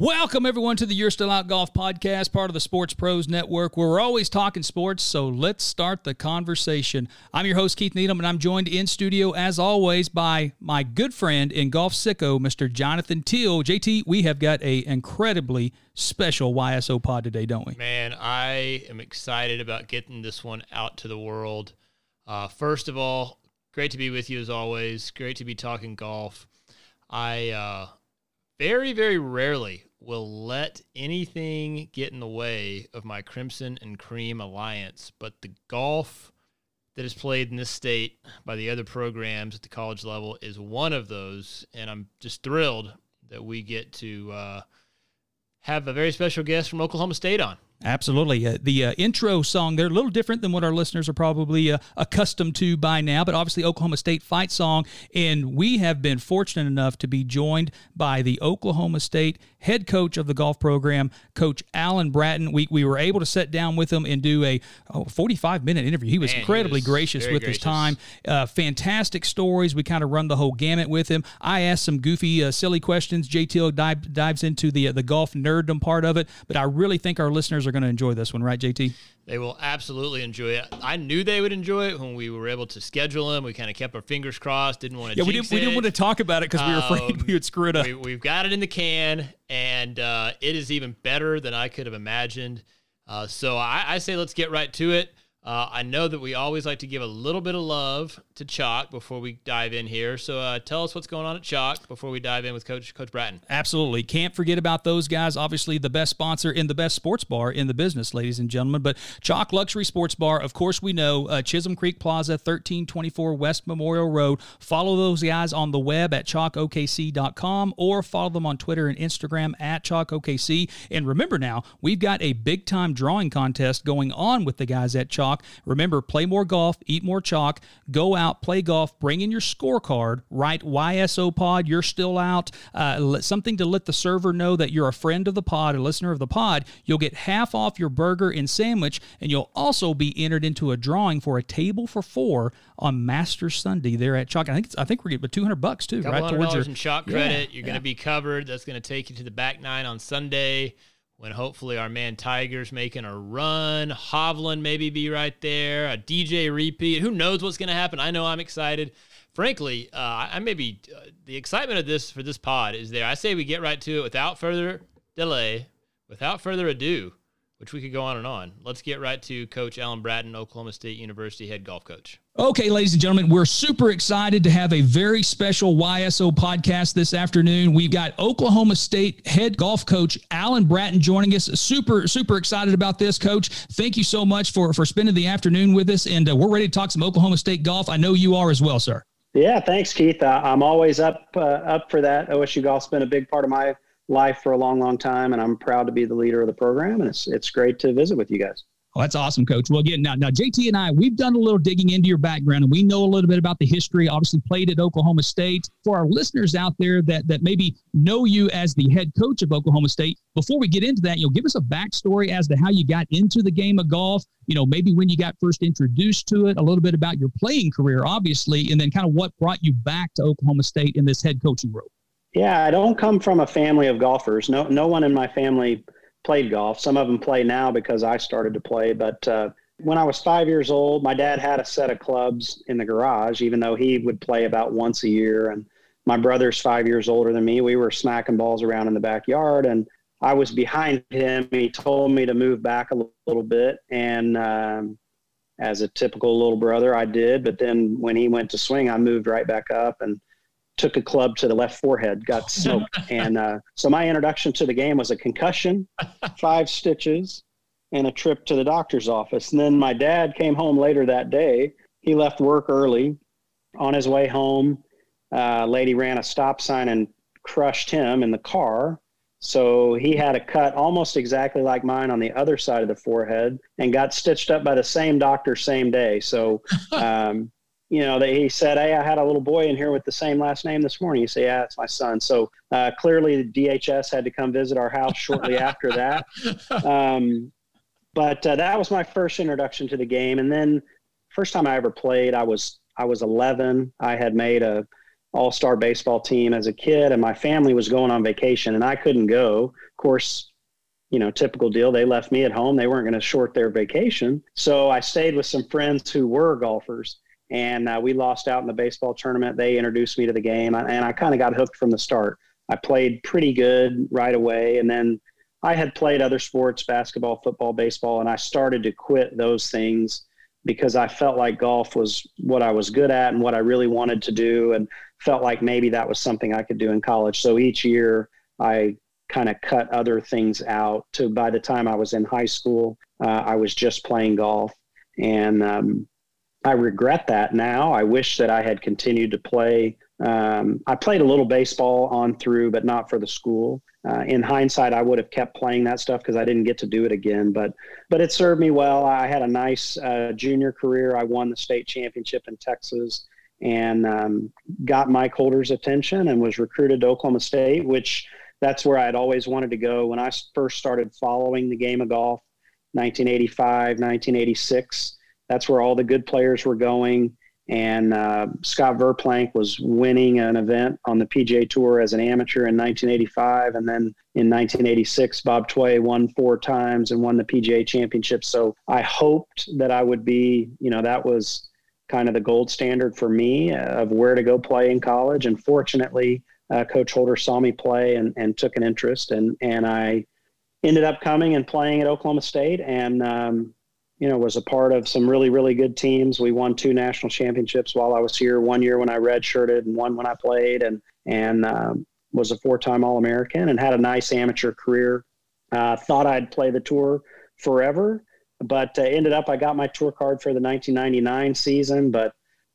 Welcome, everyone, to the You're Still Out Golf podcast, part of the Sports Pros Network, where we're always talking sports. So let's start the conversation. I'm your host, Keith Needham, and I'm joined in studio, as always, by my good friend in Golf Sicko, Mr. Jonathan Teal. JT, we have got a incredibly special YSO pod today, don't we? Man, I am excited about getting this one out to the world. Uh, first of all, great to be with you as always. Great to be talking golf. I uh, very, very rarely will let anything get in the way of my Crimson and Cream alliance, but the golf that is played in this state by the other programs at the college level is one of those, and I'm just thrilled that we get to uh, have a very special guest from Oklahoma State on. Absolutely. Uh, the uh, intro song, they're a little different than what our listeners are probably uh, accustomed to by now, but obviously Oklahoma State fight song. And we have been fortunate enough to be joined by the Oklahoma State head coach of the golf program, Coach Alan Bratton. We, we were able to sit down with him and do a oh, 45 minute interview. He was Man, incredibly he was gracious with gracious. his time. Uh, fantastic stories. We kind of run the whole gamut with him. I asked some goofy, uh, silly questions. JT dive, dives into the, uh, the golf nerddom part of it, but I really think our listeners are going to enjoy this one, right, JT? They will absolutely enjoy it. I knew they would enjoy it when we were able to schedule them. We kind of kept our fingers crossed. Didn't want to. Yeah, we didn't, we didn't want to talk about it because we were afraid Um, we would screw it up. We, we've got it in the can, and uh, it is even better than I could have imagined. Uh, so I, I say let's get right to it. Uh, I know that we always like to give a little bit of love to Chalk before we dive in here. So uh, tell us what's going on at Chalk before we dive in with Coach Coach Bratton. Absolutely. Can't forget about those guys. Obviously, the best sponsor in the best sports bar in the business, ladies and gentlemen. But Chalk Luxury Sports Bar, of course, we know uh, Chisholm Creek Plaza, 1324 West Memorial Road. Follow those guys on the web at chalkokc.com or follow them on Twitter and Instagram at chalkokc. And remember now, we've got a big time drawing contest going on with the guys at Chalk. Remember, play more golf, eat more chalk, go out, play golf, bring in your scorecard, write YSO pod, you're still out, uh, something to let the server know that you're a friend of the pod, a listener of the pod. You'll get half off your burger and sandwich, and you'll also be entered into a drawing for a table for four on Master Sunday there at Chalk. I think it's, I think we're getting 200 bucks too, couple right? towards your- in chalk Yeah, credit. You're going to be covered. That's going to take you to the back nine on Sunday when hopefully our man Tiger's making a run. Hovland maybe be right there. A DJ repeat. Who knows what's going to happen? I know I'm excited. Frankly, uh, I I maybe uh, the excitement of this for this pod is there. I say we get right to it without further delay, without further ado, which we could go on and on. Let's get right to Coach Alan Bratton, Oklahoma State University head golf coach. Okay, ladies and gentlemen, we're super excited to have a very special YSO podcast this afternoon. We've got Oklahoma State head golf coach Alan Bratton joining us. Super, super excited about this, coach. Thank you so much for for spending the afternoon with us, and uh, we're ready to talk some Oklahoma State golf. I know you are as well, sir. Yeah, thanks, Keith. Uh, I'm always up uh, up for that. OSU golf's been a big part of my life for a long, long time, and I'm proud to be the leader of the program. And it's it's great to visit with you guys. Oh, that's awesome, Coach. Well, again, now, now JT and I, we've done a little digging into your background, and we know a little bit about the history. Obviously, played at Oklahoma State. For our listeners out there that that maybe know you as the head coach of Oklahoma State, before we get into that, you'll give us a backstory as to how you got into the game of golf. You know, maybe when you got first introduced to it, a little bit about your playing career, obviously, and then kind of what brought you back to Oklahoma State in this head coaching role. Yeah, I don't come from a family of golfers. No, no one in my family played golf. Some of them play now because I started to play. But uh, when I was five years old, my dad had a set of clubs in the garage, even though he would play about once a year. And my brother's five years older than me. We were smacking balls around in the backyard, and I was behind him. He told me to move back a little, bit, and um, as a typical little brother, I did. But then when he went to swing, I moved right back up and took a club to the left forehead, got smoked. and uh, so my introduction to the game was a concussion, five stitches, and a trip to the doctor's office. And then my dad came home later that day. He left work early. On his way home, uh, lady ran a stop sign and crushed him in the car. So he had a cut almost exactly like mine on the other side of the forehead and got stitched up by the same doctor same day. So, um, you know, they, he said, Hey, I had a little boy in here with the same last name this morning. You say, Yeah, it's my son. So uh, clearly, the DHS had to come visit our house shortly after that. Um, but uh, that was my first introduction to the game. And then, first time I ever played, I was I was 11. I had made a all star baseball team as a kid, and my family was going on vacation, and I couldn't go. Of course, you know, typical deal. They left me at home. They weren't going to short their vacation. So I stayed with some friends who were golfers, and uh, we lost out in the baseball tournament. They introduced me to the game, and I kind of got hooked from the start. I played pretty good right away, and then I had played other sports, basketball, football, baseball, and I started to quit those things because I felt like golf was what I was good at and what I really wanted to do, and felt like maybe that was something I could do in college. So each year I kind of cut other things out to by the time I was in high school, uh, I was just playing golf. And um, I regret that now. I wish that I had continued to play. Um, I played a little baseball on through, but not for the school. Uh, in hindsight, I would have kept playing that stuff because I didn't get to do it again. But but it served me well. I had a nice uh, junior career. I won the state championship in Texas and um, got Mike Holder's attention and was recruited to Oklahoma State, which that's where I'd always wanted to go. When I first started following the game of golf, 1985, 1986, that's where all the good players were going. And uh, Scott Verplank was winning an event on the PGA Tour as an amateur in 1985. And then in 1986, Bob Tway won four times and won the PGA Championship. So I hoped that I would be, you know, that was kind of the gold standard for me of where to go play in college. And fortunately, uh, Coach Holder saw me play and, and took an interest, and and I ended up coming and playing at Oklahoma State, and um, you know was a part of some really really good teams. We won two national championships while I was here. One year when I redshirted, and one when I played, and and um, was a four time All American, and had a nice amateur career. Uh, thought I'd play the tour forever, but uh, ended up I got my tour card for the 1999 season, but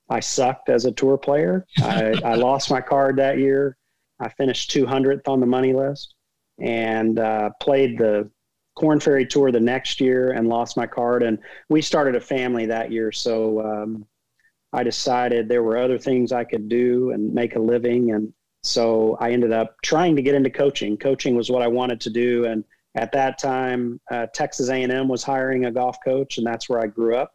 I sucked as a tour player. I, I lost my card that year. I finished 200th on the money list and uh, played the Korn Ferry Tour the next year and lost my card. And we started a family that year. So um, I decided there were other things I could do and make a living. And so I ended up trying to get into coaching. Coaching was what I wanted to do. And at that time, uh, Texas A&M was hiring a golf coach, and that's where I grew up.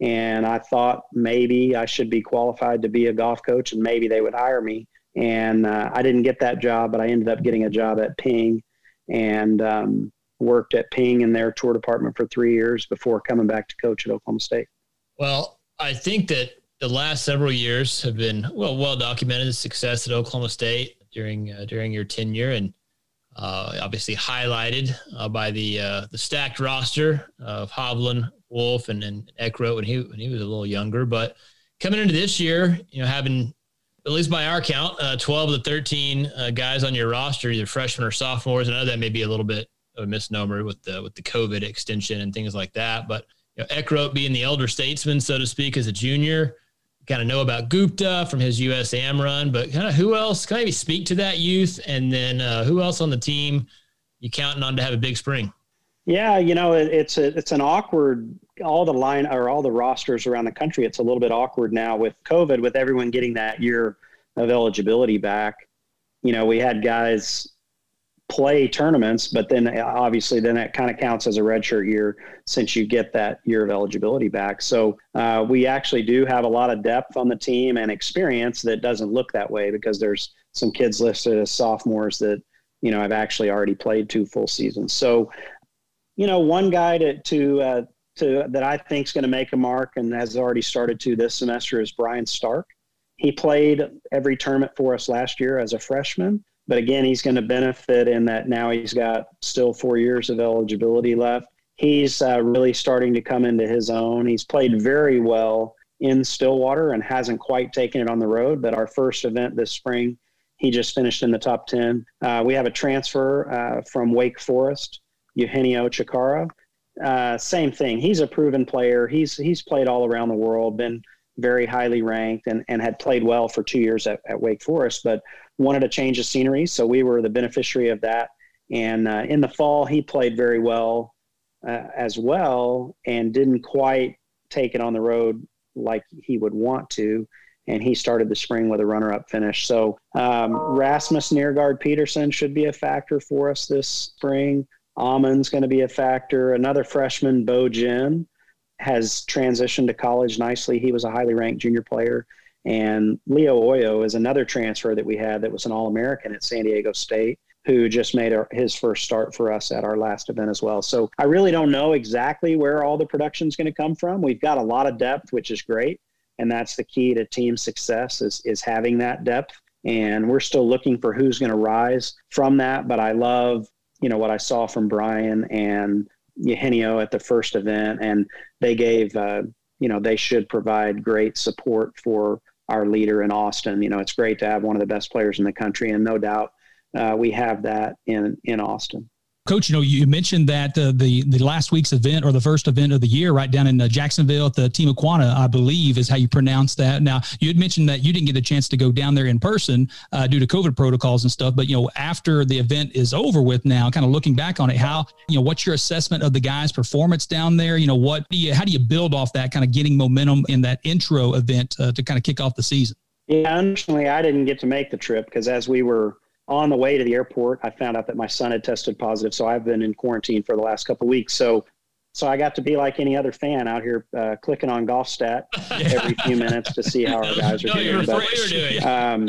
And I thought maybe I should be qualified to be a golf coach, and maybe they would hire me and uh, I didn't get that job, but I ended up getting a job at Ping and um, worked at Ping in their tour department for three years before coming back to coach at Oklahoma State. Well, I think that the last several years have been well well documented success at Oklahoma State during uh, during your tenure and uh, obviously highlighted uh, by the uh, the stacked roster of Hovland, Wolff, and, and Eckroat when he when he was a little younger. But coming into this year, you know, having at least by our count, uh, 12 of the 13 uh, guys on your roster, either freshmen or sophomores. I know that may be a little bit a misnomer with the with the COVID extension and things like that. But you know, Eckroat being the elder statesman, so to speak, as a junior, kind of know about Gupta from his USAM run. But kind of who else? Can I maybe speak to that youth, and then uh, who else on the team you counting on to have a big spring? Yeah, you know, it, it's a it's an awkward all the line or all the rosters around the country. It's a little bit awkward now with COVID, with everyone getting that year of eligibility back. You know, we had guys play tournaments, but then obviously then that kind of counts as a redshirt year since you get that year of eligibility back. So uh, we actually do have a lot of depth on the team and experience that doesn't look that way because there's some kids listed as sophomores that you know have actually already played two full seasons. So you know, one guy to to uh, to that I think is going to make a mark and has already started to this semester is Brian Stark. He played every tournament for us last year as a freshman, but again, he's going to benefit in that now he's got still four years of eligibility left. He's uh, really starting to come into his own. He's played very well in Stillwater and hasn't quite taken it on the road. But our first event this spring, he just finished in the top 10. Uh, we have a transfer uh, from Wake Forest Eugenio Chacarra. Uh, same thing. He's a proven player. He's he's played all around the world, been very highly ranked, and, and had played well for two years at, at Wake Forest, but wanted to change the scenery. So we were the beneficiary of that. And uh, in the fall, he played very well uh, as well, and didn't quite take it on the road like he would want to. And he started the spring with a runner-up finish. So um, Rasmus Neergaard-Petersen should be a factor for us this spring. Aman's going to be a factor. Another freshman, Bo Jin, has transitioned to college nicely. He was a highly ranked junior player And Leo Oyo is another transfer that we had that was an All American at San Diego State who just made our, his first start for us at our last event as well. So I really don't know exactly where all the production is going to come from. We've got a lot of depth, which is great, and that's the key to team success is is having that depth. And we're still looking for who's going to rise from that. But I love you know what I saw from Brian and Eugenio at the first event, and they gave uh, you know they should provide great support for our leader in Austin. You know, it's great to have one of the best players in the country, and no doubt uh, we have that in in Austin. Coach, you know, you mentioned that uh, the the last week's event or the first event of the year, right down in uh, Jacksonville at the Timuquana, I believe is how you pronounce that. Now, you had mentioned that you didn't get a chance to go down there in person uh, due to COVID protocols and stuff. But you know, after the event is over with, now, kind of looking back on it, how you know, what's your assessment of the guys' performance down there? You know, what do you, how do you build off that kind of getting momentum in that intro event uh, to kind of kick off the season? Yeah, unfortunately, I didn't get to make the trip because as we were on the way to the airport, I found out that my son had tested positive. So I've been in quarantine for the last couple of weeks. So, so I got to be like any other fan out here, uh, clicking on GolfStat every few minutes to see how our guys are no, doing. But, doing. Um,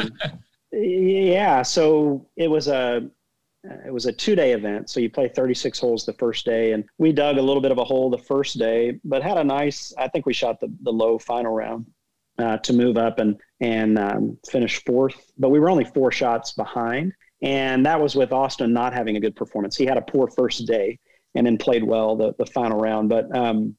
yeah, so it was a it was a two day event. So you play 36 holes the first day, and we dug a little bit of a hole the first day, but had a nice. I think we shot the the low final round uh, to move up and and um, finish fourth. But we were only four shots behind, and that was with Austin not having a good performance. He had a poor first day and then played well the the final round. But um,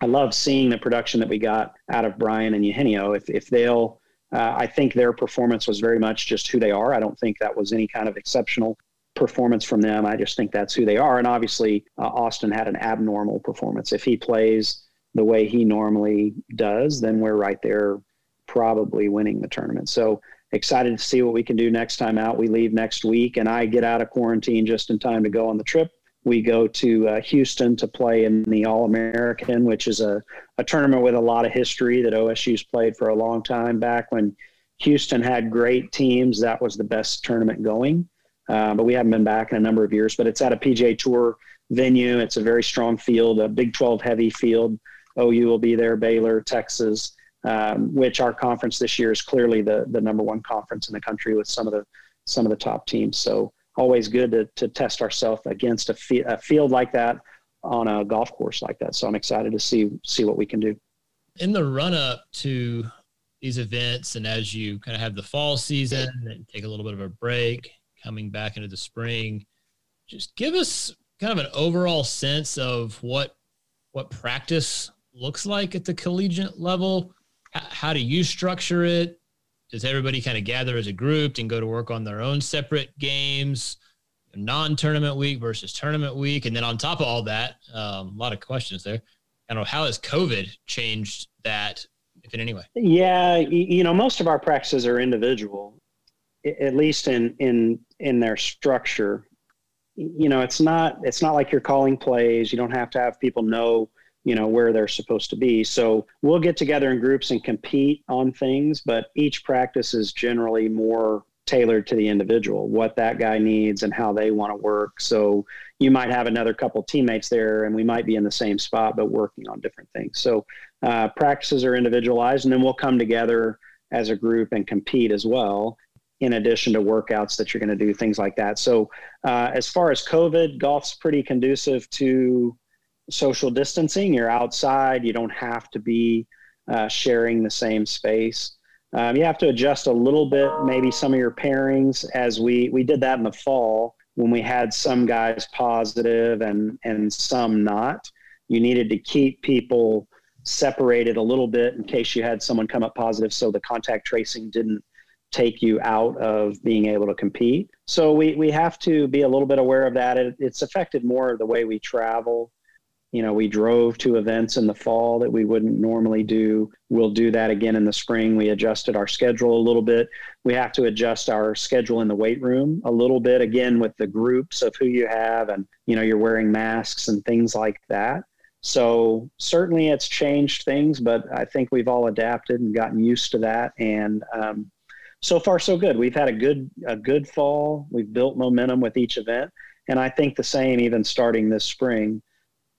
I love seeing the production that we got out of Brian and Eugenio. If if they'll uh, I think their performance was very much just who they are. I don't think that was any kind of exceptional performance from them. I just think that's who they are. And obviously, uh, Austin had an abnormal performance. If he plays the way he normally does, then we're right there probably winning the tournament. So excited to see what we can do next time out. We leave next week and I get out of quarantine just in time to go on the trip. We go to uh, Houston to play in the All American, which is a, a tournament with a lot of history that OSU's played for a long time. Back when Houston had great teams, that was the best tournament going. Uh, but we haven't been back in a number of years. But it's at a PGA Tour venue. It's a very strong field, a Big 12 heavy field. OU will be there, Baylor, Texas, um, which our conference this year is clearly the the number one conference in the country with some of the some of the top teams. So always good to, to test ourselves against a, fi- a field like that on a golf course like that. So I'm excited to see see what we can do. In the run up to these events, and as you kind of have the fall season and take a little bit of a break, coming back into the spring, just give us kind of an overall sense of what what practice looks like at the collegiate level? how do you structure it? Does everybody kind of gather as a group and go to work on their own separate games? Non-tournament week versus tournament week, and then on top of all that, um, a lot of questions there. I don't know how has COVID changed that, if in any way. Yeah, you know, most of our practices are individual, at least in in in their structure. You know, it's not it's not like you're calling plays. You don't have to have people know you know where they're supposed to be. So we'll get together in groups and compete on things but each practice is generally more tailored to the individual what that guy needs and how they want to work. So you might have another couple teammates there and we might be in the same spot but working on different things. So uh, practices are individualized and then we'll come together as a group and compete as well in addition to workouts that you're going to do things like that. So uh, as far as covid golf's pretty conducive to social distancing. You're outside. You don't have to be uh, sharing the same space. Um, you have to adjust a little bit, maybe some of your pairings, as we we did that in the fall when we had some guys positive and and some not. You needed to keep people separated a little bit in case you had someone come up positive, so the contact tracing didn't take you out of being able to compete. So we we have to be a little bit aware of that. It, it's affected more the way we travel you know, we drove to events in the fall that we wouldn't normally do. We'll do that again in the spring. We adjusted our schedule a little bit. We have to adjust our schedule in the weight room a little bit again with the groups of who you have and, you know, you're wearing masks and things like that. So certainly it's changed things, but I think we've all adapted and gotten used to that. And um, so far, so good. We've had a good a good fall. We've built momentum with each event, and I think the same even starting this spring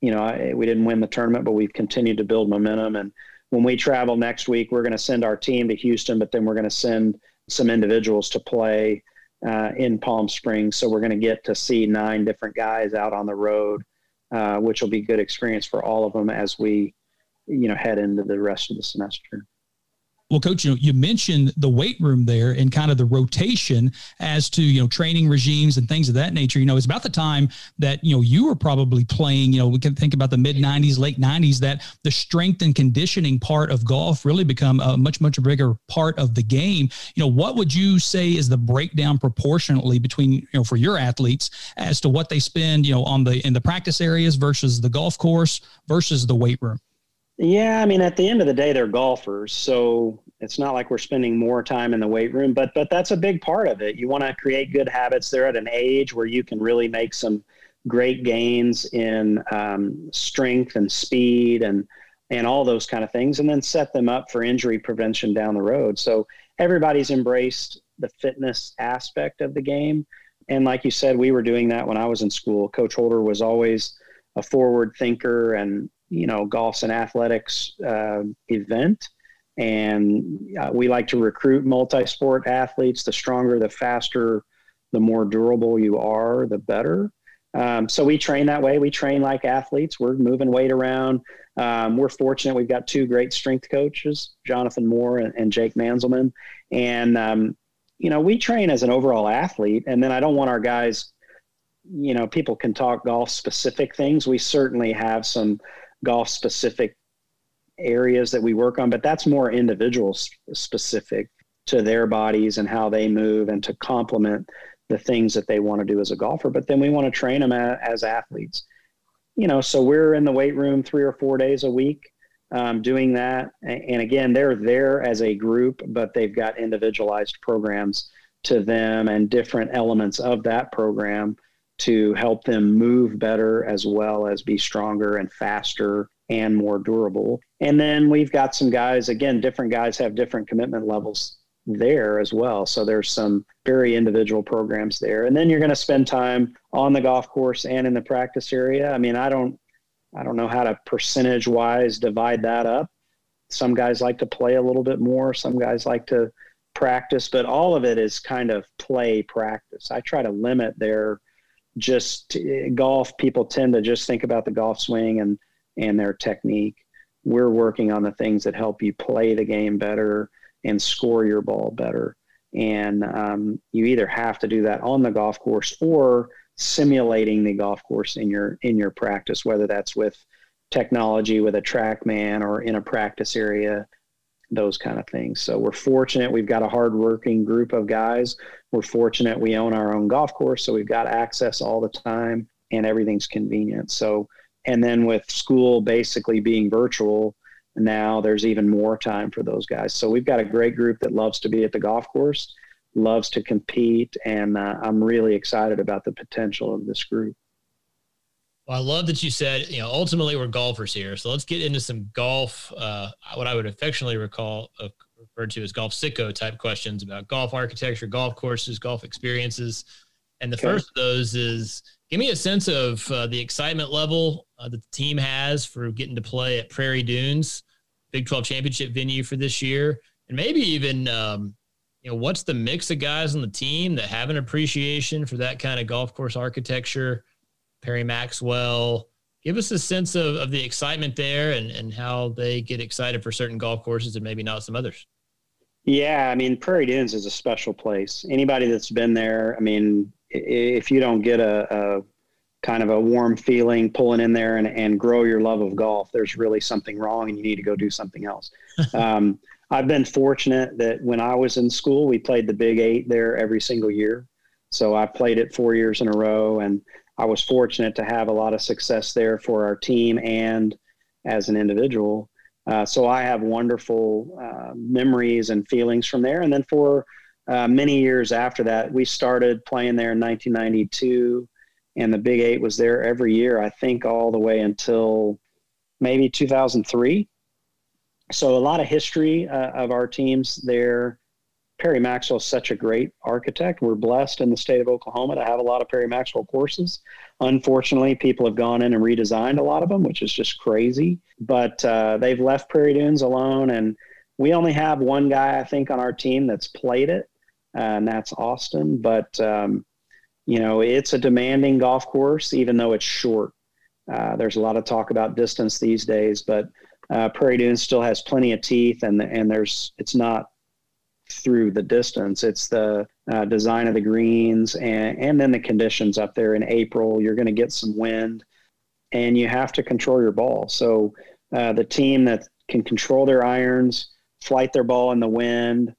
you know, I, we didn't win the tournament, but we've continued to build momentum. And when we travel next week, we're going to send our team to Houston, but then we're going to send some individuals to play uh, in Palm Springs. So we're going to get to see nine different guys out on the road, uh, which will be good experience for all of them as we, you know, head into the rest of the semester. Well, coach, you know, you mentioned the weight room there and kind of the rotation as to, you know, training regimes and things of that nature. You know, it's about the time that, you know, you were probably playing, you know, we can think about the mid 90s, late 90s, that the strength and conditioning part of golf really become a much, much bigger part of the game. You know, what would you say is the breakdown proportionately between, you know, for your athletes as to what they spend, you know, on the, in the practice areas versus the golf course versus the weight room? Yeah, I mean, at the end of the day, they're golfers, so it's not like we're spending more time in the weight room. But but that's a big part of it. You want to create good habits. They're at an age where you can really make some great gains in um, strength and speed and and all those kind of things, and then set them up for injury prevention down the road. So everybody's embraced the fitness aspect of the game, and like you said, we were doing that when I was in school. Coach Holder was always a forward thinker and you know golf's an athletics uh, event. And uh, we like to recruit multi-sport athletes. The stronger the faster the more durable you are the better. Um, so we train that way. We train like athletes. We're moving weight around. Um, we're fortunate we've got two great strength coaches jonathan moore and, and jake manzelman. And um, you know we train as an overall athlete. And then i don't want our guys you know people can talk golf specific things. We certainly have some golf specific areas that we work on, but that's more individual specific to their bodies and how they move and to complement the things that they want to do as a golfer. But then we want to train them as athletes. You know, so we're in the weight room three or four days a week um, doing that. And again, they're there as a group, but they've got individualized programs to them and different elements of that program to help them move better as well as be stronger and faster and more durable. And then we've got some guys, again, different guys have different commitment levels there as well. So there's some very individual programs there. And then you're going to spend time on the golf course and in the practice area. I mean, I don't I don't know how to percentage wise divide that up. Some guys like to play a little bit more, some guys like to practice, but all of it is kind of play practice. I try to limit their just golf people tend to just think about the golf swing and and their technique. We're working on the things that help you play the game better and score your ball better. And um, you either have to do that on the golf course or simulating the golf course in your in your practice whether that's with technology with a trackman or in a practice area those kind of things. So we're fortunate we've got a hardworking group of guys. We're fortunate we own our own golf course, so we've got access all the time and everything's convenient. So and then with school basically being virtual, now there's even more time for those guys. So we've got a great group that loves to be at the golf course, loves to compete, and uh, I'm really excited about the potential of this group. Well, I love that you said, you know, ultimately we're golfers here. So let's get into some golf, uh, what I would affectionately recall, uh, referred to as golf sicko type questions about golf architecture, golf courses, golf experiences. And the okay. first of those is give me a sense of uh, the excitement level uh, that the team has for getting to play at Prairie Dunes, Big 12 championship venue for this year. And maybe even, um, you know, what's the mix of guys on the team that have an appreciation for that kind of golf course architecture? Perry Maxwell. Give us a sense of, of the excitement there and, and how they get excited for certain golf courses and maybe not some others. Yeah, I mean, Prairie Dunes is a special place. Anybody that's been there, I mean, if you don't get a, a kind of a warm feeling pulling in there and, and grow your love of golf, there's really something wrong and you need to go do something else. um, I've been fortunate that when I was in school, we played the Big Eight there every single year. So I played it four years in a row, and I was fortunate to have a lot of success there for our team and as an individual. Uh, so I have wonderful uh, memories and feelings from there. And then for uh, many years after that, we started playing there in 1992, and the Big Eight was there every year, I think, all the way until maybe 2003. So a lot of history uh, of our teams there Perry Maxwell is such a great architect. We're blessed in the state of Oklahoma to have a lot of Perry Maxwell courses. Unfortunately, people have gone in and redesigned a lot of them, which is just crazy. But uh, they've left Prairie Dunes alone, and we only have one guy I think on our team that's played it, and that's Austin. But um, you know, it's a demanding golf course, even though it's short. Uh, there's a lot of talk about distance these days, but uh, Prairie Dunes still has plenty of teeth, and and there's it's not through the distance. It's the uh, design of the greens and and then the conditions up there in April. You're going to get some wind, and you have to control your ball. So uh, the team that can control their irons, flight their ball in the wind,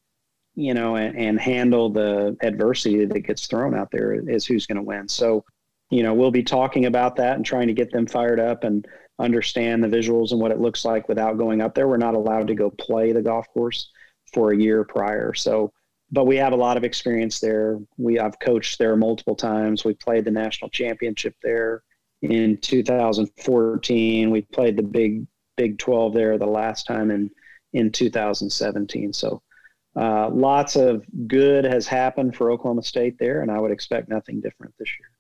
you know, and, and handle the adversity that gets thrown out there is who's going to win. So, you know, we'll be talking about that and trying to get them fired up and understand the visuals and what it looks like without going up there. We're not allowed to go play the golf course for a year prior. So, but we have a lot of experience there. We I've coached there multiple times. We played the national championship there in 2014. We played the big Big 12 there the last time in in 2017. So uh, lots of good has happened for Oklahoma State there, and I would expect nothing different this year.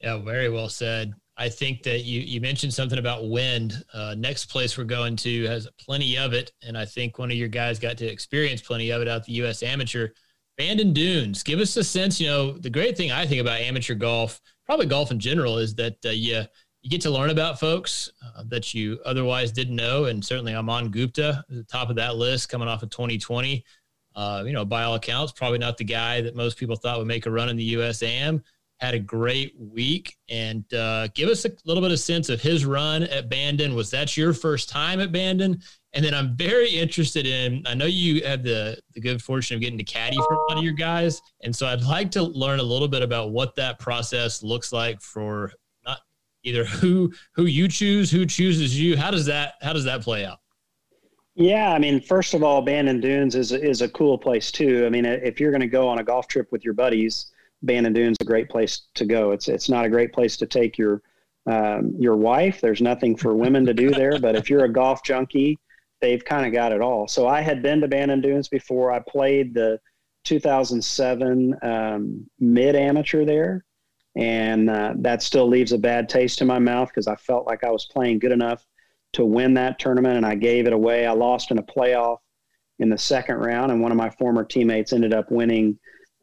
Yeah, very well said. I think that you you mentioned something about wind. Uh, next place we're going to has plenty of it, and I think one of your guys got to experience plenty of it out the U.S. Amateur. Bandon Dunes. Give us a sense. You know, the great thing I think about amateur golf, probably golf in general, is that uh, you you get to learn about folks uh, that you otherwise didn't know. And certainly Aman Gupta, at the top of that list coming off of 2020. Uh, you know, by all accounts, probably not the guy that most people thought would make a run in the USAM. Had a great week and uh, give us a little bit of sense of his run at Bandon. Was that your first time at Bandon? And then I'm very interested in. I know you had the the good fortune of getting to caddy for one of your guys, and so I'd like to learn a little bit about what that process looks like for not either who who you choose, who chooses you. How does that how does that play out? Yeah, I mean, first of all, Bandon Dunes is is a cool place too. I mean, if you're going to go on a golf trip with your buddies, Bandon Dunes is a great place to go. It's it's not a great place to take your um, your wife. There's nothing for women to do there, but if you're a golf junkie, they've kind of got it all. So I had been to Bandon Dunes before. I played the 2007 um, mid amateur there, and uh, that still leaves a bad taste in my mouth because I felt like I was playing good enough to win that tournament, and I gave it away. I lost in a playoff in the second round, and one of my former teammates ended up winning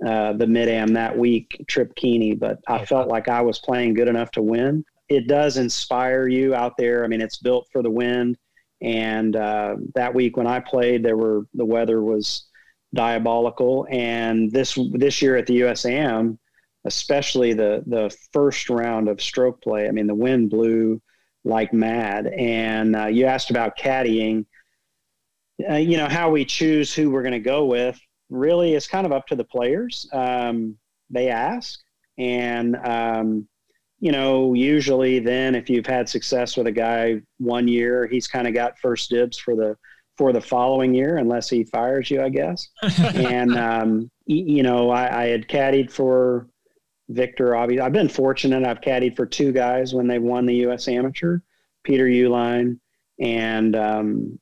uh, the mid am that week, Trip Kuehne. But I felt like I was playing good enough to win. It does inspire you out there. I mean, it's built for the wind. And uh, that week when I played, there were the weather was diabolical. And this this year at the USAM, especially the the first round of stroke play. I mean, the wind blew like mad. And uh, you asked about caddying. Uh, you know how we choose who we're going to go with. Really, is kind of up to the players. Um, they ask, and um, you know, usually then if you've had success with a guy one year, he's kind of got first dibs for the for the following year, unless he fires you, I guess. and um, you know, I, I had caddied for Viktor, obviously, I've been fortunate. I've caddied for two guys when they won the U.S. Amateur, Peter Uihlein and um,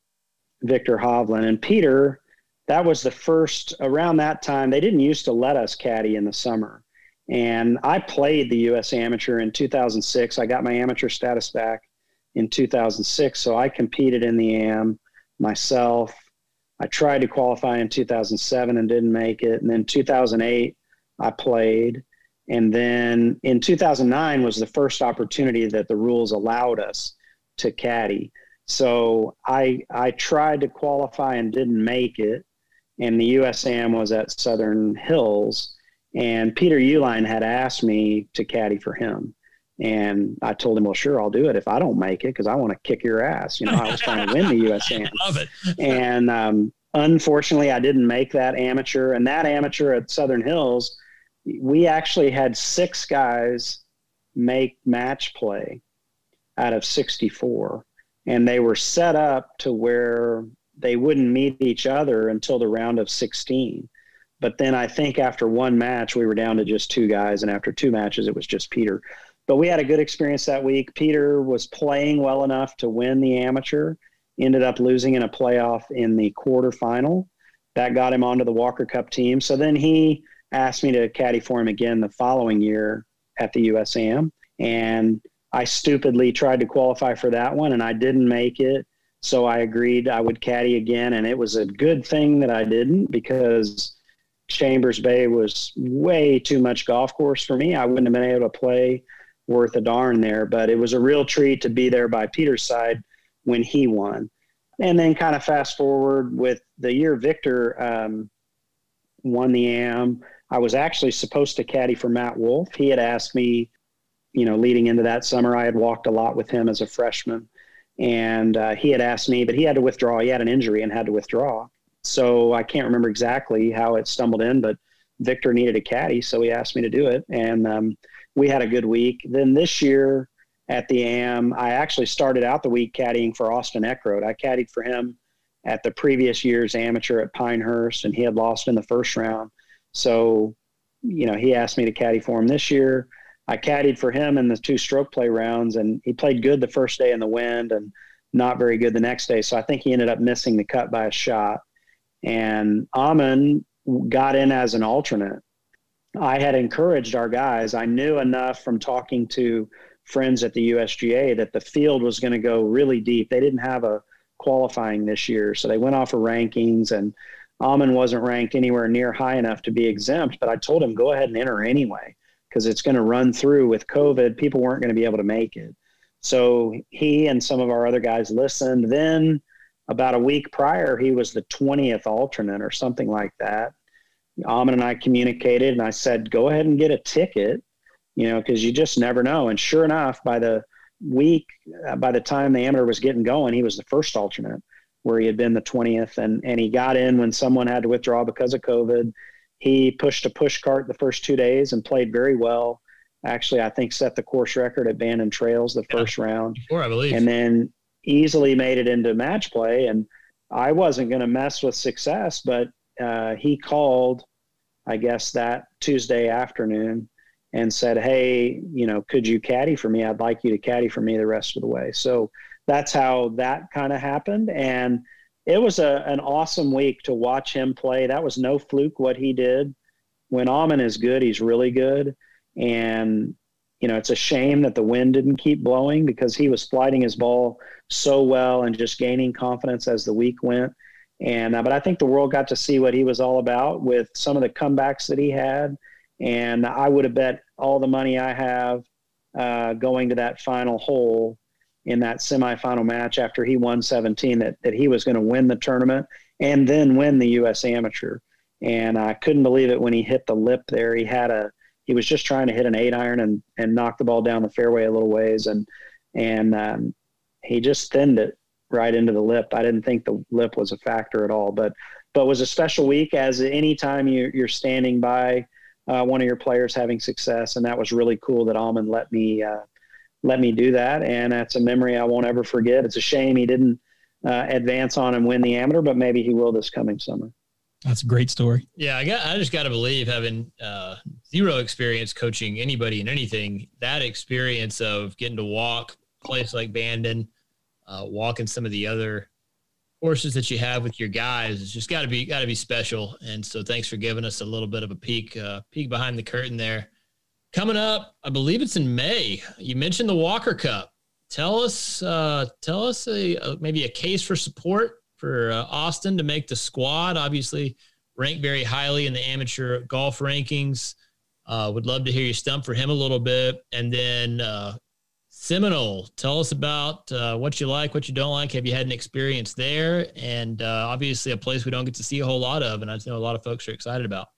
Viktor Hovland. And Peter, that was the first around that time. They didn't used to let us caddy in the summer, and I played the U.S. Amateur in 2006. I got my amateur status back in 2006, so I competed in the AM myself. I tried to qualify in 2007 and didn't make it, and then 2008 I played and then in 2009 was the first opportunity that the rules allowed us to caddy. So I I tried to qualify and didn't make it. And the USAM was at Southern Hills, and Peter Uihlein had asked me to caddy for him. And I told him, well, sure, I'll do it if I don't make it because I want to kick your ass. You know, I was trying to win the USAM. Love it. and um, unfortunately, I didn't make that amateur. And that amateur at Southern Hills we actually had six guys make match play out of 64 and they were set up to where they wouldn't meet each other until the round of 16 but then i think after one match we were down to just two guys and after two matches it was just peter but we had a good experience that week peter was playing well enough to win the amateur ended up losing in a playoff in the quarterfinal that got him onto the Walker Cup team. So then he asked me to caddy for him again the following year at the USAM. And I stupidly tried to qualify for that one and I didn't make it. So I agreed I would caddy again. And it was a good thing that I didn't because Chambers Bay was way too much golf course for me. I wouldn't have been able to play worth a darn there, but it was a real treat to be there by Peter's side when he won. And then kind of fast forward with the year Viktor um, won the AM. I was actually supposed to caddy for Matt Wolff. He had asked me, you know, leading into that summer, I had walked a lot with him as a freshman. And uh, he had asked me, but he had to withdraw. He had an injury and had to withdraw. So I can't remember exactly how it stumbled in, but Viktor needed a caddy. So he asked me to do it. And um, we had a good week. Then this year, at the AM. I actually started out the week caddying for Austin Eckroat. I caddied for him at the previous year's amateur at Pinehurst, and he had lost in the first round. So, you know, he asked me to caddy for him this year. I caddied for him in the two stroke play rounds, and he played good the first day in the wind and not very good the next day. So I think he ended up missing the cut by a shot. And Aman got in as an alternate. I had encouraged our guys. I knew enough from talking to friends at the USGA that the field was going to go really deep. They didn't have a qualifying this year, so they went off of rankings, and Aman wasn't ranked anywhere near high enough to be exempt. But I told him go ahead and enter anyway because it's going to run through with COVID. People weren't going to be able to make it. So he and some of our other guys listened. Then about a week prior, he was the 20th alternate or something like that. Aman and I communicated, and I said, go ahead and get a ticket you know, because you just never know. And sure enough, by the week, uh, by the time the amateur was getting going, he was the first alternate where he had been the 20th. And, and he got in when someone had to withdraw because of COVID. He pushed a push cart the first two days and played very well. Actually, I think set the course record at Bandon Trails the yeah, first round. Before, I believe. And then easily made it into match play. And I wasn't going to mess with success, but uh, he called, I guess, that Tuesday afternoon and said, Hey, you know, could you caddy for me? I'd like you to caddy for me the rest of the way. So that's how that kind of happened. And it was a, an awesome week to watch him play. That was no fluke what he did. When Aman is good, he's really good. And, you know, it's a shame that the wind didn't keep blowing because he was flighting his ball so well and just gaining confidence as the week went. And, uh, but I think the world got to see what he was all about with some of the comebacks that he had and I would have bet all the money I have uh, going to that final hole in that semifinal match after he won 17 that, that he was going to win the tournament and then win the U.S. Amateur. And I couldn't believe it when he hit the lip there. He had a he was just trying to hit an eight iron and and knock the ball down the fairway a little ways and and um, he just thinned it right into the lip. I didn't think the lip was a factor at all, but but was a special week as any time you, you're standing by uh, one of your players having success, and that was really cool that Aman let me uh, let me do that, and that's a memory I won't ever forget. It's a shame he didn't uh, advance on and win the amateur, but maybe he will this coming summer. That's a great story. Yeah, I got. I just got to believe having uh, zero experience coaching anybody in anything, that experience of getting to walk a place like Bandon, uh, walking some of the other courses that you have with your guys it's just got to be got to be special. And so thanks for giving us a little bit of a peek uh, peek behind the curtain there. Coming up, I believe it's in May. You mentioned the Walker Cup. Tell us uh, tell us a, a, maybe a case for support for uh, Austin to make the squad. Obviously, ranked very highly in the amateur golf rankings. Uh, would love to hear you stump for him a little bit, and then uh, Seminole. Tell us about uh, what you like, what you don't like. Have you had an experience there? And uh, obviously, a place we don't get to see a whole lot of, and I know a lot of folks are excited about.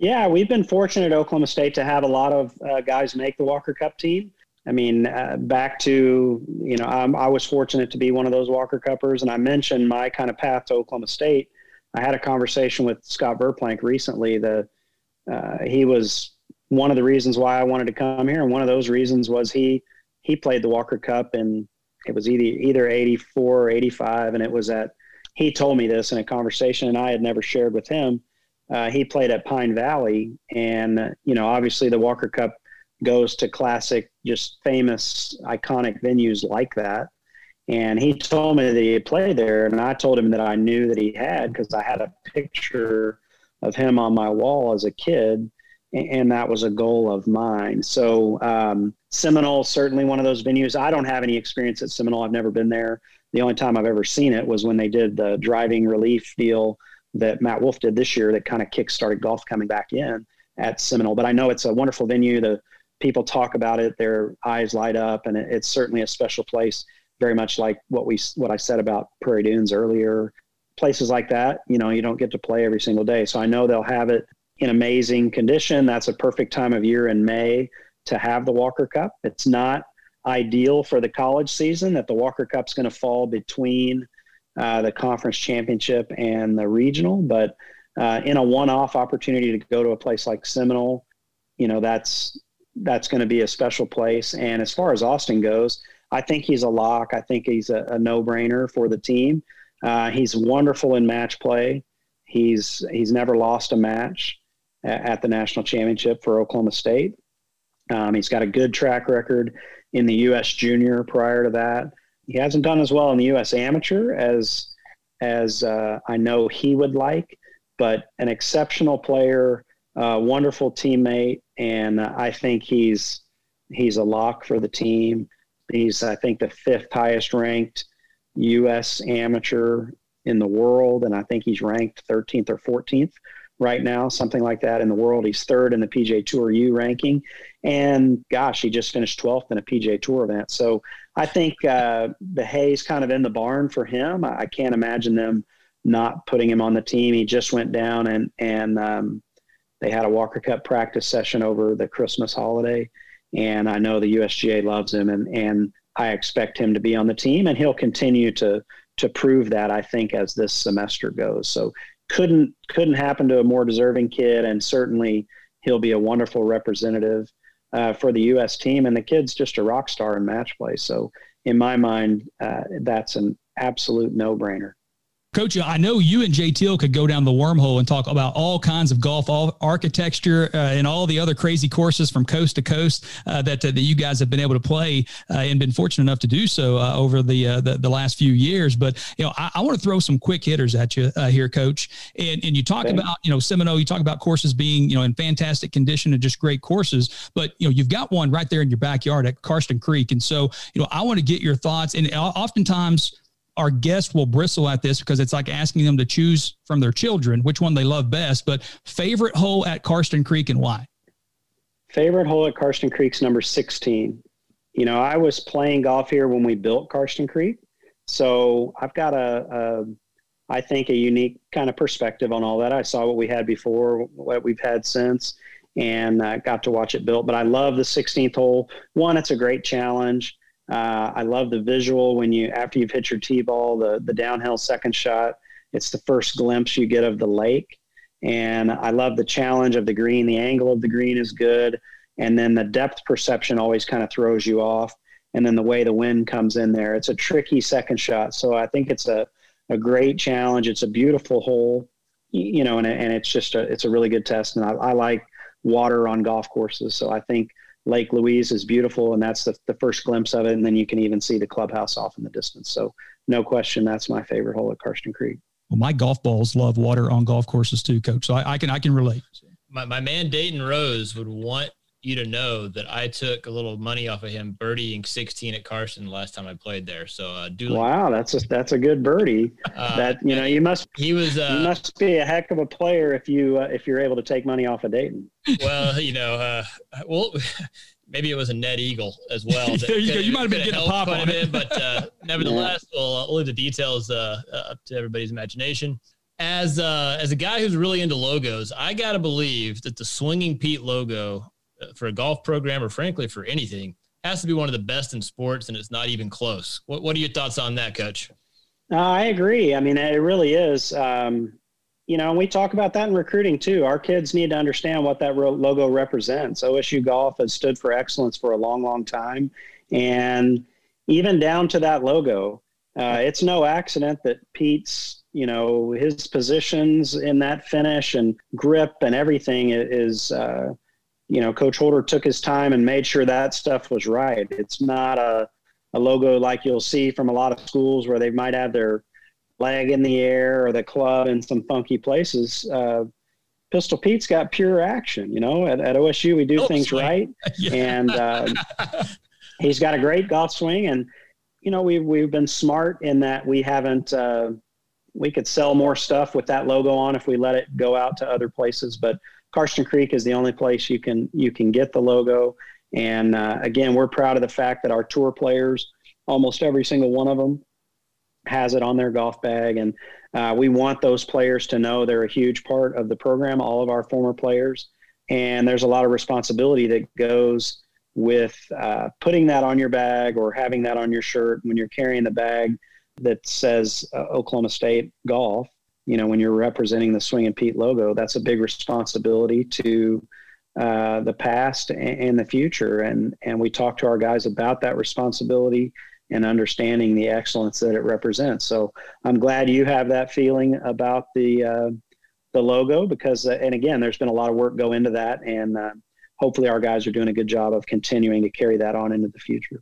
Yeah, we've been fortunate at Oklahoma State to have a lot of uh, guys make the Walker Cup team. I mean, uh, back to you know, I'm, i was fortunate to be one of those Walker Cuppers, and I mentioned my kind of path to Oklahoma State. I had a conversation with Scott Verplank recently. The uh, he was one of the reasons why I wanted to come here, and one of those reasons was he he played the Walker Cup and it was either either 84 or 85 and it was at he told me this in a conversation and I had never shared with him. Uh, he played at Pine Valley and you know obviously the Walker Cup goes to classic just famous iconic venues like that And he told me that he had played there, and I told him that I knew that he had because I had a picture of him on my wall as a kid, and that was a goal of mine. So um, Seminole certainly one of those venues. I don't have any experience at Seminole. I've never been there. The only time I've ever seen it was when they did the driving relief deal that Matt Wolff did this year that kind of kick-started golf coming back in at Seminole. But I know it's a wonderful venue. The people talk about it, their eyes light up, and it's certainly a special place. Very much like what we what I said about Prairie Dunes earlier. Places like that, you know, you don't get to play every single day. So I know they'll have it in amazing condition. That's a perfect time of year in May to have the Walker Cup. It's not ideal for the college season that the Walker Cup's going to fall between uh, the conference championship and the regional, but uh, in a one-off opportunity to go to a place like Seminole, you know that's that's going to be a special place. And as far as Austin goes, I think he's a lock. I think he's a, a no-brainer for the team. Uh, he's wonderful in match play. He's he's never lost a match at, at the national championship for Oklahoma State. Um, he's got a good track record in the U.S. Junior prior to that. He hasn't done as well in the U.S. Amateur as as uh, I know he would like, but an exceptional player, uh, wonderful teammate, and uh, I think he's he's a lock for the team. He's I think the fifth highest ranked U.S. amateur in the world, and I think he's ranked 13th or 14th right now, something like that in the world. He's third in the PGA Tour U ranking, and gosh, he just finished 12th in a PGA Tour event. So I think uh, the hay's kind of in the barn for him. I, can't imagine them not putting him on the team. He just went down and and um, they had a Walker Cup practice session over the Christmas holiday, and I know the USGA loves him, and and I expect him to be on the team, and he'll continue to to prove that. I think as this semester goes, so couldn't couldn't happen to a more deserving kid, and certainly he'll be a wonderful representative uh, for the U.S. team. And the kid's just a rock star in match play. So in my mind, uh, that's an absolute no brainer. Coach, I know you and Jay Teal could go down the wormhole and talk about all kinds of golf, all architecture, uh, and all the other crazy courses from coast to coast uh, that uh, that you guys have been able to play uh, and been fortunate enough to do so uh, over the, uh, the, the last few years. But you know, I, I want to throw some quick hitters at you here, Coach. And and you talk okay. about you know Seminole, you talk about courses being you know in fantastic condition and just great courses. But you know, you've got one right there in your backyard at Karsten Creek, and so you know, I want to get your thoughts. And oftentimes our guests will bristle at this because it's like asking them to choose from their children which one they love best. But favorite hole at Karsten Creek and why? Favorite hole at Karsten Creek's number 16. You know, I was playing golf here when we built Karsten Creek. So I've got a, a I think, a unique kind of perspective on all that. I saw what we had before, what we've had since, and uh, got to watch it built. But I love the 16th hole. One, it's a great challenge. Uh, I love the visual when you after you've hit your tee ball, the the downhill second shot. It's the first glimpse you get of the lake, and I love the challenge of the green. The angle of the green is good, and then the depth perception always kind of throws you off. And then the way the wind comes in there, it's a tricky second shot. So I think it's a a great challenge. It's a beautiful hole, you know, and, and it's just a it's a really good test. And I, I like water on golf courses, so I think Lake Louise is beautiful, and that's the, the first glimpse of it. And then you can even see the clubhouse off in the distance. So, no question, that's my favorite hole at Karsten Creek. Well, my golf balls love water on golf courses too, Coach. So I, I can I can relate. My, my man Dayton Rose would want you to know that I took a little money off of him birdieing 16 at Karsten the last time I played there. So uh, do wow, that's a that's a good birdie. Uh, that you know you must he was uh, you must be a heck of a player if you uh, if you're able to take money off of Dayton. Well, you know, uh, well. Maybe it was a net Eagle as well. there you go. You might have been getting a pop on it, but uh, nevertheless, yeah. we'll, we'll leave the details up to everybody's imagination as uh, as a guy who's really into logos, I gotta believe that the Swinging Pete logo for a golf program or frankly for anything has to be one of the best in sports and it's not even close. What, what are your thoughts on that, coach? Uh, I agree. I mean, it really is. Um, you know, and we talk about that in recruiting too. Our kids need to understand what that logo represents. OSU Golf has stood for excellence for a long, long time. And even down to that logo, uh, it's no accident that Pete's, you know, his positions in that finish and grip and everything is, uh, you know, Coach Holder took his time and made sure that stuff was right. It's not a a logo like you'll see from a lot of schools where they might have their leg in the air or the club in some funky places. Uh, Pistol Pete's got pure action. You know, at, at OSU we do oh, things swing. right, yeah. and uh, he's got a great golf swing. And you know, we've we've been smart in that we haven't. Uh, we could sell more stuff with that logo on if we let it go out to other places, but Karsten Creek is the only place you can you can get the logo. And uh, again, we're proud of the fact that our tour players, almost every single one of them, has it on their golf bag. And uh, we want those players to know they're a huge part of the program, all of our former players. And there's a lot of responsibility that goes with uh, putting that on your bag or having that on your shirt when you're carrying the bag that says uh, Oklahoma State Golf. You know, when you're representing the Swinging Pete logo, that's a big responsibility to uh, the past and, and the future. And and we talk to our guys about that responsibility and understanding the excellence that it represents. So I'm glad you have that feeling about the uh, the logo because, uh, and again, there's been a lot of work go into that, and uh, hopefully our guys are doing a good job of continuing to carry that on into the future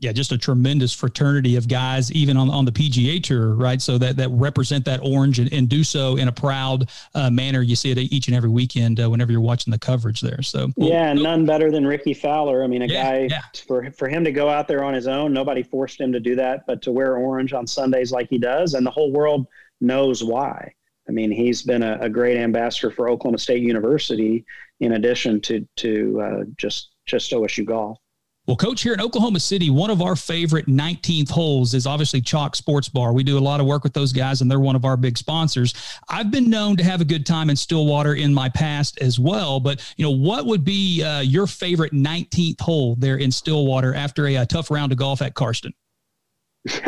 yeah, just a tremendous fraternity of guys, even on, on the PGA tour, right? So that, that represent that orange and, and do so in a proud uh, manner. You see it each and every weekend uh, whenever you're watching the coverage there. So yeah, none better than Rickie Fowler. I mean, a yeah, guy yeah. for for him to go out there on his own, nobody forced him to do that, but to wear orange on Sundays like he does, and the whole world knows why. I mean, he's been a, a great ambassador for Oklahoma State University, in addition to to uh, just just OSU golf. Well, coach, here in Oklahoma City, one of our favorite 19th holes is obviously Chalk Sports Bar. We do a lot of work with those guys, and they're one of our big sponsors. I've been known to have a good time in Stillwater in my past as well. But you know, what would be uh, your favorite 19th hole there in Stillwater after a, a tough round of golf at Karsten?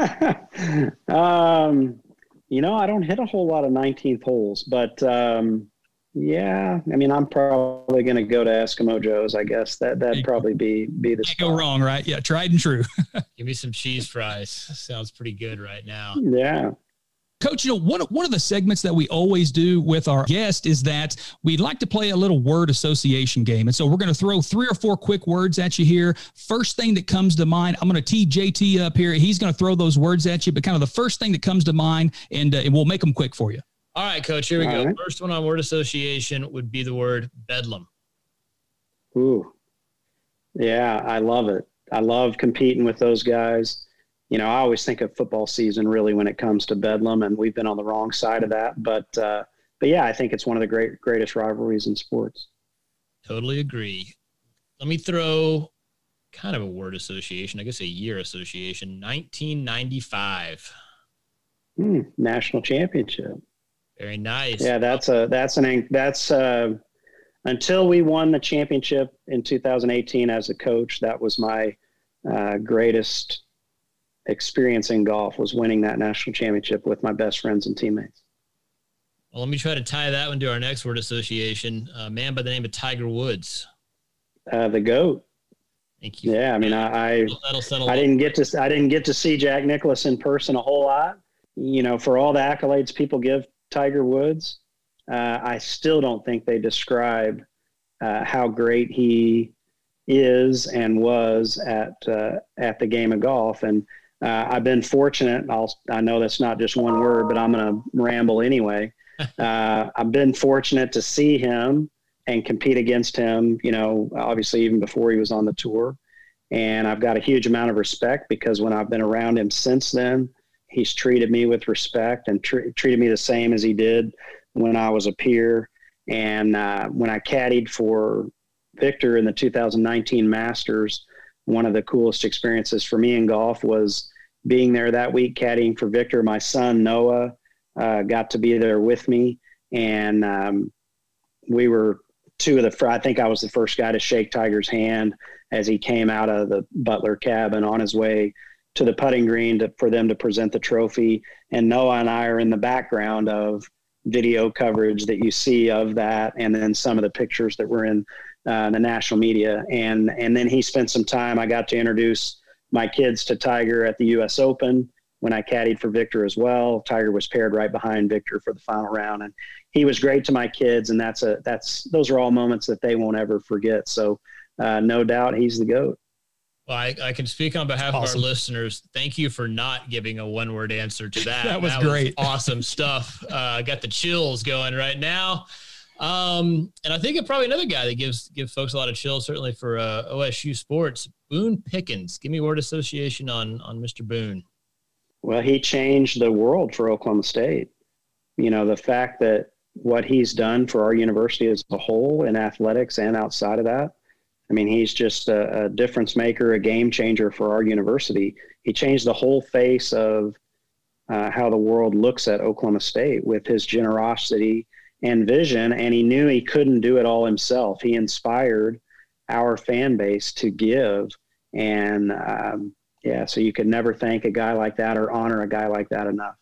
um, you know, I don't hit a whole lot of 19th holes, but um, yeah, I mean, I'm probably going to go to Eskimo Joe's. I guess that that'd probably be be the. Can't spot. go wrong, right? Yeah, tried and true. Give me some cheese fries. Sounds pretty good right now. Yeah. Coach, you know, one, one of the segments that we always do with our guest is that we'd like to play a little word association game. And so we're going to throw three or four quick words at you here. First thing that comes to mind, I'm going to tee JT up here. He's going to throw those words at you, but kind of the first thing that comes to mind, and, uh, and we'll make them quick for you. All right, coach, here we All go. Right. First one on word association would be the word bedlam. Ooh. Yeah, I love it. I love competing with those guys. You know, I always think of football season really when it comes to bedlam, and we've been on the wrong side of that. But, uh, but yeah, I think it's one of the great greatest rivalries in sports. Totally agree. Let me throw kind of a word association, I guess a year association. 1995. Hmm, national championship. Very nice. Yeah, that's a that's an that's uh, until we won the championship in 2018 as a coach. That was my uh, greatest experience in golf was winning that national championship with my best friends and teammates. Well, let me try to tie that one to our next word association. A man by the name of Tiger Woods. Uh, the goat. Thank you. Yeah, I mean, I I, I didn't get to I didn't get to see Jack Nicklaus in person a whole lot. You know, for all the accolades people give Tiger Woods, uh, I still don't think they describe uh, how great he is and was at uh, at the game of golf. And uh, I've been fortunate. I'll, I know that's not just one word, but I'm going to ramble anyway. Uh, I've been fortunate to see him and compete against him. You know, obviously even before he was on the tour. And I've got a huge amount of respect because when I've been around him since then, he's treated me with respect and tr- treated me the same as he did when I was a peer. And uh, when I caddied for Viktor in the 2019 Masters, one of the coolest experiences for me in golf was being there that week caddying for Viktor. My son Noah uh, got to be there with me, and um, we were two of the. I think I was the first guy to shake Tiger's hand as he came out of the Butler cabin on his way to the putting green to, for them to present the trophy. And Noah and I are in the background of video coverage that you see of that, and then some of the pictures that were in uh, the national media. And and then he spent some time. I got to introduce my kids to Tiger at the U.S. Open when I caddied for Viktor as well. Tiger was paired right behind Viktor for the final round, and he was great to my kids. And that's a that's those are all moments that they won't ever forget. So uh, no doubt he's the goat. Well, I, I, can speak on behalf awesome. of our listeners. Thank you for not giving a one word answer to that. that was that great. Was awesome stuff. Uh, got the chills going right now. Um, and I think probably another guy that gives gives folks a lot of chills, certainly for uh, OSU sports. Boone Pickens. Give me word association on on Mr. Boone. Well, he changed the world for Oklahoma State. You know, the fact that what he's done for our university as a whole in athletics and outside of that I mean, he's just a, a, difference maker, a game changer for our university. He changed the whole face of uh, how the world looks at Oklahoma State with his generosity and vision. And he knew he couldn't do it all himself. He inspired our fan base to give. And um, yeah, so you could never thank a guy like that or honor a guy like that enough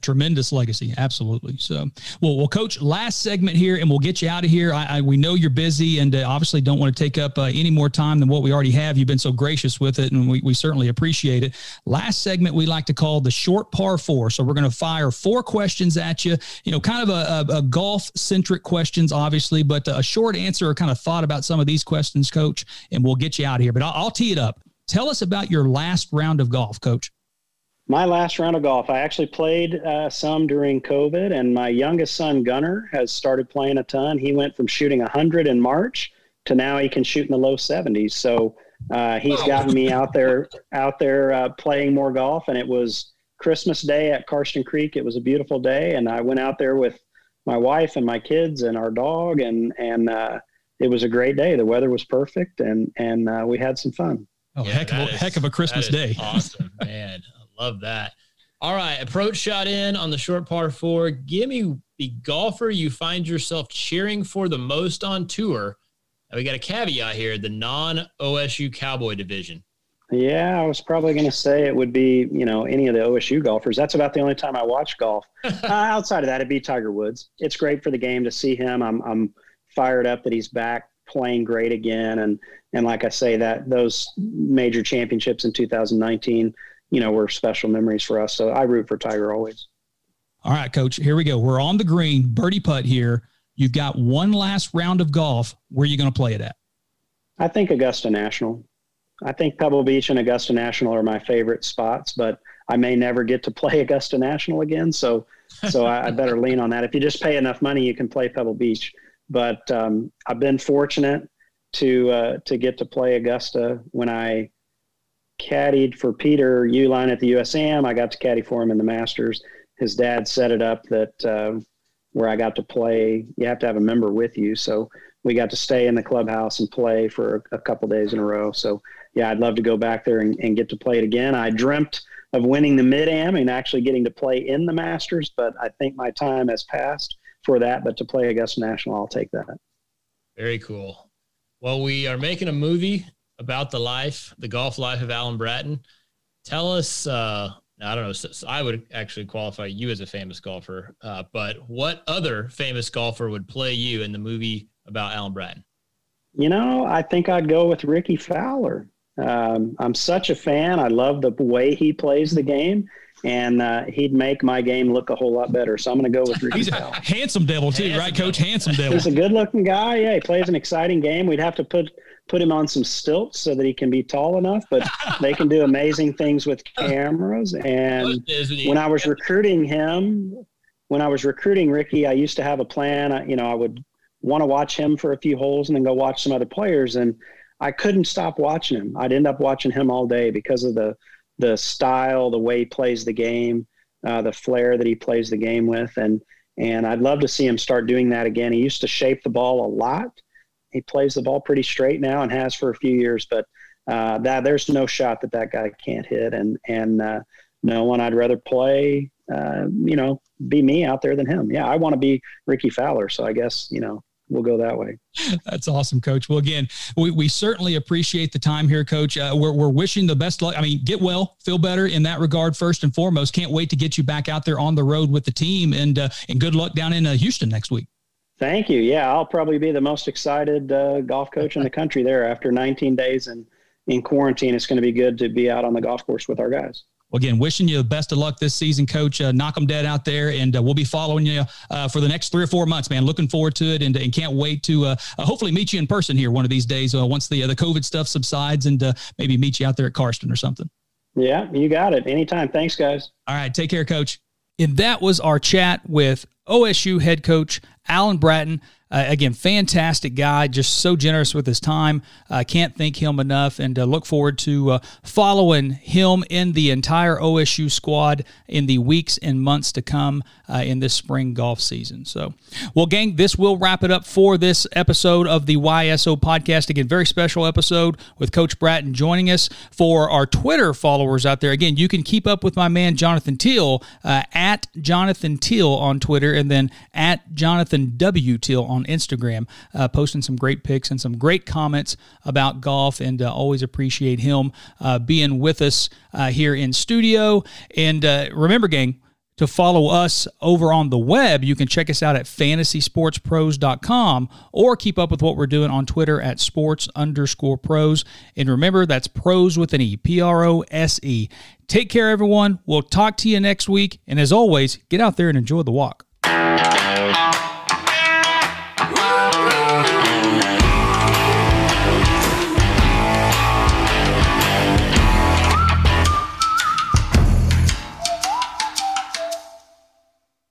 tremendous legacy. Absolutely. So well well coach last segment here and we'll get you out of here. I, I we know you're busy and uh, obviously don't want to take up uh, any more time than what we already have. You've been so gracious with it and we, we certainly appreciate it. Last segment we like to call the short par four. So we're going to fire four questions at you. You know kind of a, a, a golf centric questions obviously but a short answer or kind of thought about some of these questions coach and we'll get you out of here. But I'll, I'll tee it up. Tell us about your last round of golf coach my last round of golf, I actually played uh, some during COVID, and my youngest son, Gunner, has started playing a ton. He went from shooting 100 in March to now he can shoot in the low 70s. So uh, he's gotten me out there, out there uh, playing more golf. And it was Christmas Day at Karsten Creek. It was a beautiful day, and I went out there with my wife and my kids and our dog, and and uh, it was a great day. The weather was perfect, and and uh, we had some fun. Oh, yeah, heck, of a, is, heck of a Christmas day! Awesome, man. Love that. All right, approach shot in on the short par four. Give me the golfer you find yourself cheering for the most on tour. Now we got a caveat here: the non-OSU Cowboy division. Yeah, I was probably going to say it would be you know any of the OSU golfers. That's about the only time I watch golf. uh, outside of that, it'd be Tiger Woods. It's great for the game to see him. I'm I'm fired up that he's back playing great again, and and like I say that those major championships in 2019 you know, were special memories for us. So I root for Tiger always. All right, coach, here we go. We're on the green, birdie putt here. You've got one last round of golf. Where are you going to play it at? I think Augusta National. I think Pebble Beach and Augusta National are my favorite spots, but I may never get to play Augusta National again. So, so I, I better lean on that. If you just pay enough money, you can play Pebble Beach. But um, I've been fortunate to uh, to get to play Augusta when I caddied for Peter Uihlein at the USAM. I got to caddy for him in the Masters. His dad set it up that uh, where I got to play. You have to have a member with you, so we got to stay in the clubhouse and play for a, a couple days in a row. So yeah, I'd love to go back there and, and get to play it again. I dreamt of winning the Mid Am and actually getting to play in the Masters, but I think my time has passed for that. But to play Augusta National, I'll take that. Very cool. Well, we are making a movie about the life, the golf life of Alan Bratton. Tell us, uh, I don't know, so, so I would actually qualify you as a famous golfer, uh, but what other famous golfer would play you in the movie about Alan Bratton? You know, I think I'd go with Rickie Fowler. Um, I'm such a fan. I love the way he plays the game and uh, he'd make my game look a whole lot better. So I'm going to go with Rickie. He's Fowler. a handsome devil too, handsome right, Coach? Handsome devil. He's a good-looking guy. Yeah, he plays an exciting game. We'd have to put put him on some stilts so that he can be tall enough, but they can do amazing things with cameras. And when I was recruiting him, when I was recruiting Rickie, I used to have a plan. I, you know, I would want to watch him for a few holes and then go watch some other players. And I couldn't stop watching him. I'd end up watching him all day because of the the style, the way he plays the game, uh, the flair that he plays the game with, and and I'd love to see him start doing that again. He used to shape the ball a lot, he plays the ball pretty straight now and has for a few years. But uh, that there's no shot that that guy can't hit, and and uh, no one I'd rather play. Uh, you know, be me out there than him. Yeah, I want to be Rickie Fowler. So I guess you know we'll go that way. That's awesome, Coach. Well, again, we, we certainly appreciate the time here, Coach. Uh, we're, we're wishing the best luck. I mean, get well, feel better in that regard, first and foremost. Can't wait to get you back out there on the road with the team, and uh, and good luck down in uh, Houston next week. Thank you. Yeah, I'll probably be the most excited uh, golf coach in the country there after 19 days in, in quarantine. It's going to be good to be out on the golf course with our guys. Well, again, wishing you the best of luck this season, Coach. Uh, knock them dead out there, and uh, we'll be following you uh, for the next three or four months, man. Looking forward to it, and, and can't wait to uh, uh, hopefully meet you in person here one of these days uh, once the the COVID stuff subsides, and maybe meet you out there at Karsten or something. Yeah, you got it. Anytime. Thanks, guys. All right, take care, Coach. And that was our chat with OSU head coach Alan Bratton. Uh, again, fantastic guy, just so generous with his time. I uh, can't thank him enough and uh, look forward to uh, following him in the entire OSU squad in the weeks and months to come uh, in this spring golf season. So, well, gang, this will wrap it up for this episode of the YSO podcast. Again, very special episode with Coach Bratton joining us. For our Twitter followers out there, again, you can keep up with my man Jonathan Teal uh, at Jonathan Teal on Twitter and then at Jonathan W. Teal on Instagram, uh, posting some great pics and some great comments about golf. And uh, always appreciate him uh, being with us uh, here in studio. And remember, gang, to follow us over on the web, you can check us out at fantasysportspros.com or keep up with what we're doing on Twitter at sports underscore pros. And remember, that's pros with an E, P R O S E. Take care, everyone. We'll talk to you next week. And as always, get out there and enjoy the walk.